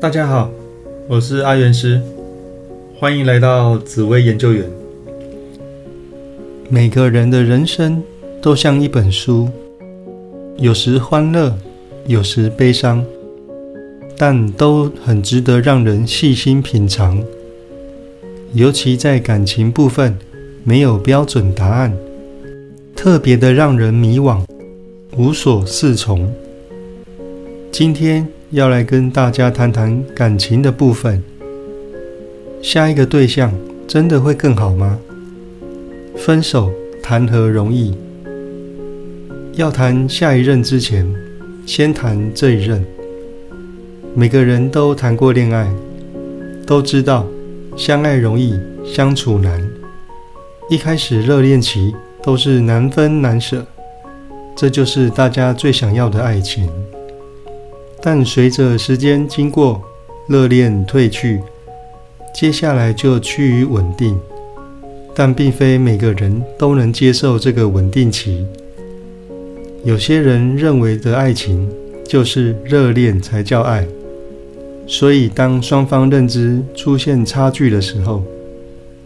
大家好，我是阿元师，欢迎来到紫薇研究员。每个人的人生都像一本书，有时欢乐，有时悲伤，但都很值得让人细心品尝。尤其在感情部分，没有标准答案，特别的让人迷惘，无所适从。今天。要来跟大家谈谈感情的部分。下一个对象真的会更好吗？分手谈何容易？要谈下一任之前，先谈这一任。每个人都谈过恋爱，都知道相爱容易相处难。一开始热恋期都是难分难舍，这就是大家最想要的爱情。但随着时间经过，热恋褪去，接下来就趋于稳定。但并非每个人都能接受这个稳定期。有些人认为的爱情就是热恋才叫爱，所以当双方认知出现差距的时候，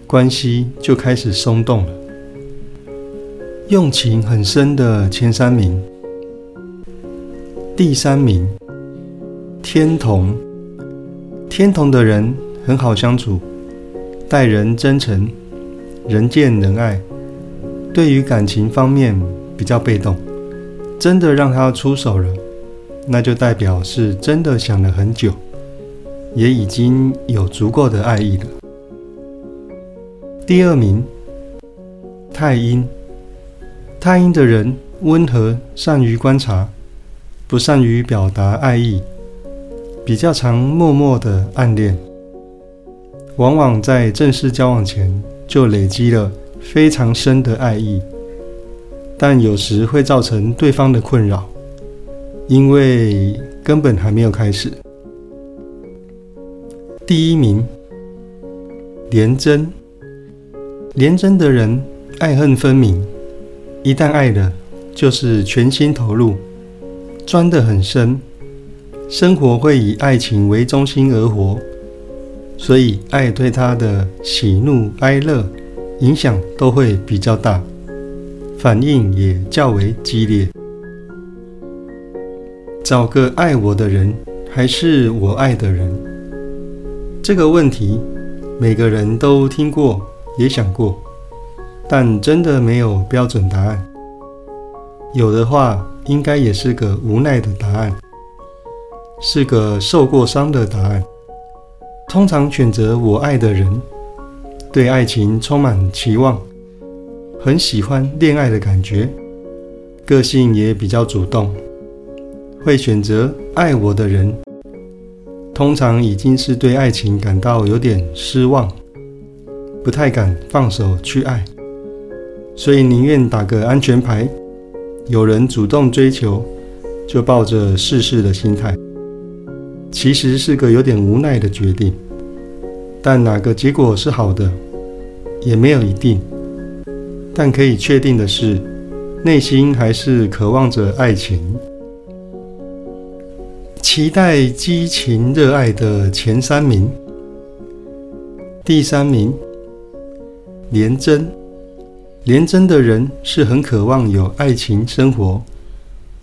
关系就开始松动了。用情很深的前三名，第三名。天同，天同的人很好相处，待人真诚，人见人爱。对于感情方面比较被动，真的让他出手了，那就代表是真的想了很久，也已经有足够的爱意了。第二名，太阴，太阴的人温和，善于观察，不善于表达爱意。比较常默默的暗恋，往往在正式交往前就累积了非常深的爱意，但有时会造成对方的困扰，因为根本还没有开始。第一名，廉贞，廉贞的人爱恨分明，一旦爱了，就是全心投入，钻得很深。生活会以爱情为中心而活，所以爱对他的喜怒哀乐影响都会比较大，反应也较为激烈。找个爱我的人，还是我爱的人？这个问题，每个人都听过，也想过，但真的没有标准答案。有的话，应该也是个无奈的答案。是个受过伤的答案。通常选择我爱的人，对爱情充满期望，很喜欢恋爱的感觉，个性也比较主动，会选择爱我的人。通常已经是对爱情感到有点失望，不太敢放手去爱，所以宁愿打个安全牌，有人主动追求，就抱着试试的心态。其实是个有点无奈的决定，但哪个结果是好的，也没有一定。但可以确定的是，内心还是渴望着爱情，期待激情热爱的前三名。第三名，廉贞。廉贞的人是很渴望有爱情生活，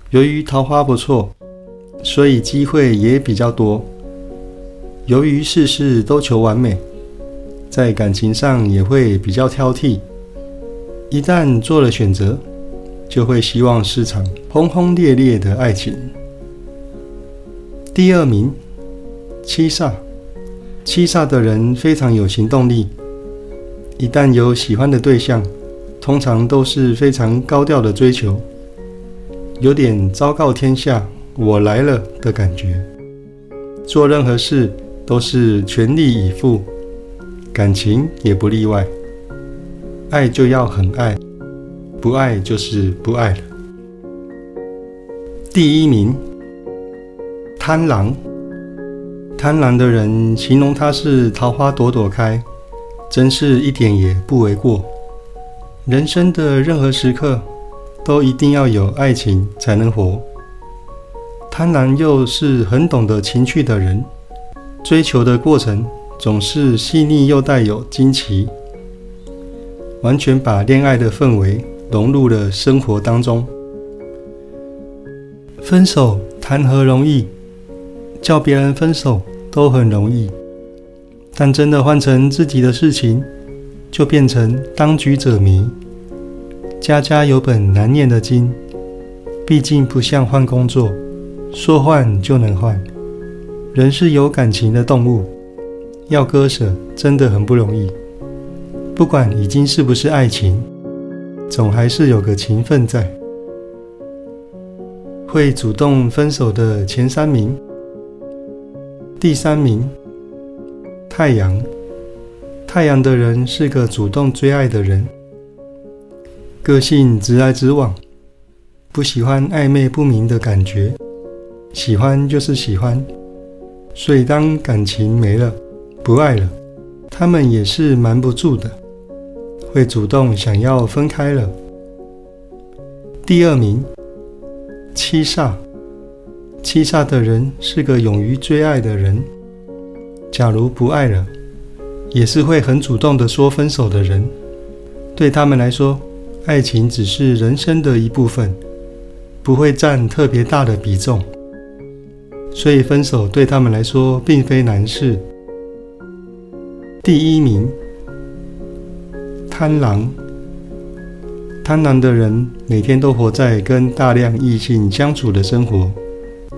由于桃花不错。所以机会也比较多。由于事事都求完美，在感情上也会比较挑剔。一旦做了选择，就会希望市场轰轰烈烈的爱情。第二名，七煞。七煞的人非常有行动力，一旦有喜欢的对象，通常都是非常高调的追求，有点昭告天下。我来了的感觉，做任何事都是全力以赴，感情也不例外。爱就要很爱，不爱就是不爱了。第一名，贪婪。贪婪的人形容他是桃花朵朵开，真是一点也不为过。人生的任何时刻，都一定要有爱情才能活。贪婪又是很懂得情趣的人，追求的过程总是细腻又带有惊奇，完全把恋爱的氛围融入了生活当中。分手谈何容易？叫别人分手都很容易，但真的换成自己的事情，就变成当局者迷。家家有本难念的经，毕竟不像换工作，说换就能换。人是有感情的动物，要割舍真的很不容易。不管已经是不是爱情，总还是有个情分在。会主动分手的前三名，第三名，太阳。太阳的人是个主动追爱的人，个性直来直往，不喜欢暧昧不明的感觉，喜欢就是喜欢。所以当感情没了，不爱了，他们也是瞒不住的，会主动想要分开了。第二名。七煞，七煞的人是个勇于追爱的人。假如不爱了，也是会很主动的说分手的人。对他们来说，爱情只是人生的一部分，不会占特别大的比重。所以分手对他们来说并非难事。第一名，贪狼。贪婪的人每天都活在跟大量异性相处的生活，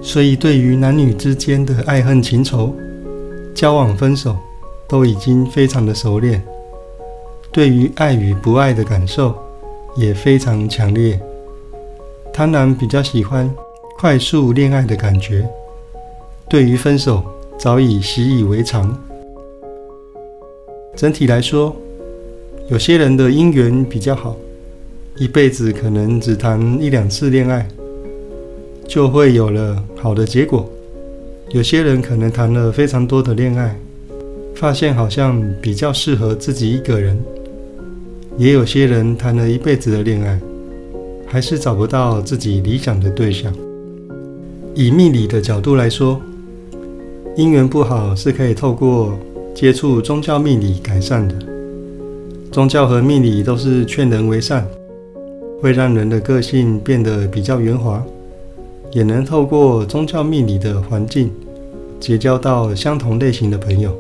所以对于男女之间的爱恨情仇、交往分手，都已经非常的熟练。对于爱与不爱的感受也非常强烈。贪婪比较喜欢快速恋爱的感觉，对于分手早已习以为常。整体来说，有些人的姻缘比较好。一辈子可能只谈一两次恋爱，就会有了好的结果。有些人可能谈了非常多的恋爱，发现好像比较适合自己一个人。也有些人谈了一辈子的恋爱，还是找不到自己理想的对象。以命理的角度来说，姻缘不好是可以透过接触宗教命理改善的。宗教和命理都是劝人为善。会让人的个性变得比较圆滑，也能透过宗教命理的环境结交到相同类型的朋友，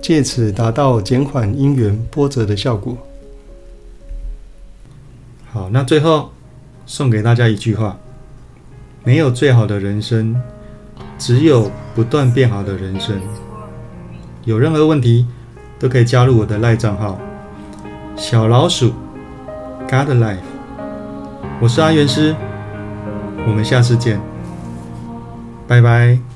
借此达到减缓姻缘波折的效果。好，那最后送给大家一句话：没有最好的人生，只有不断变好的人生。有任何问题都可以加入我的赖账号小老鼠 God Life。我是阿元师，我们下次见，拜拜。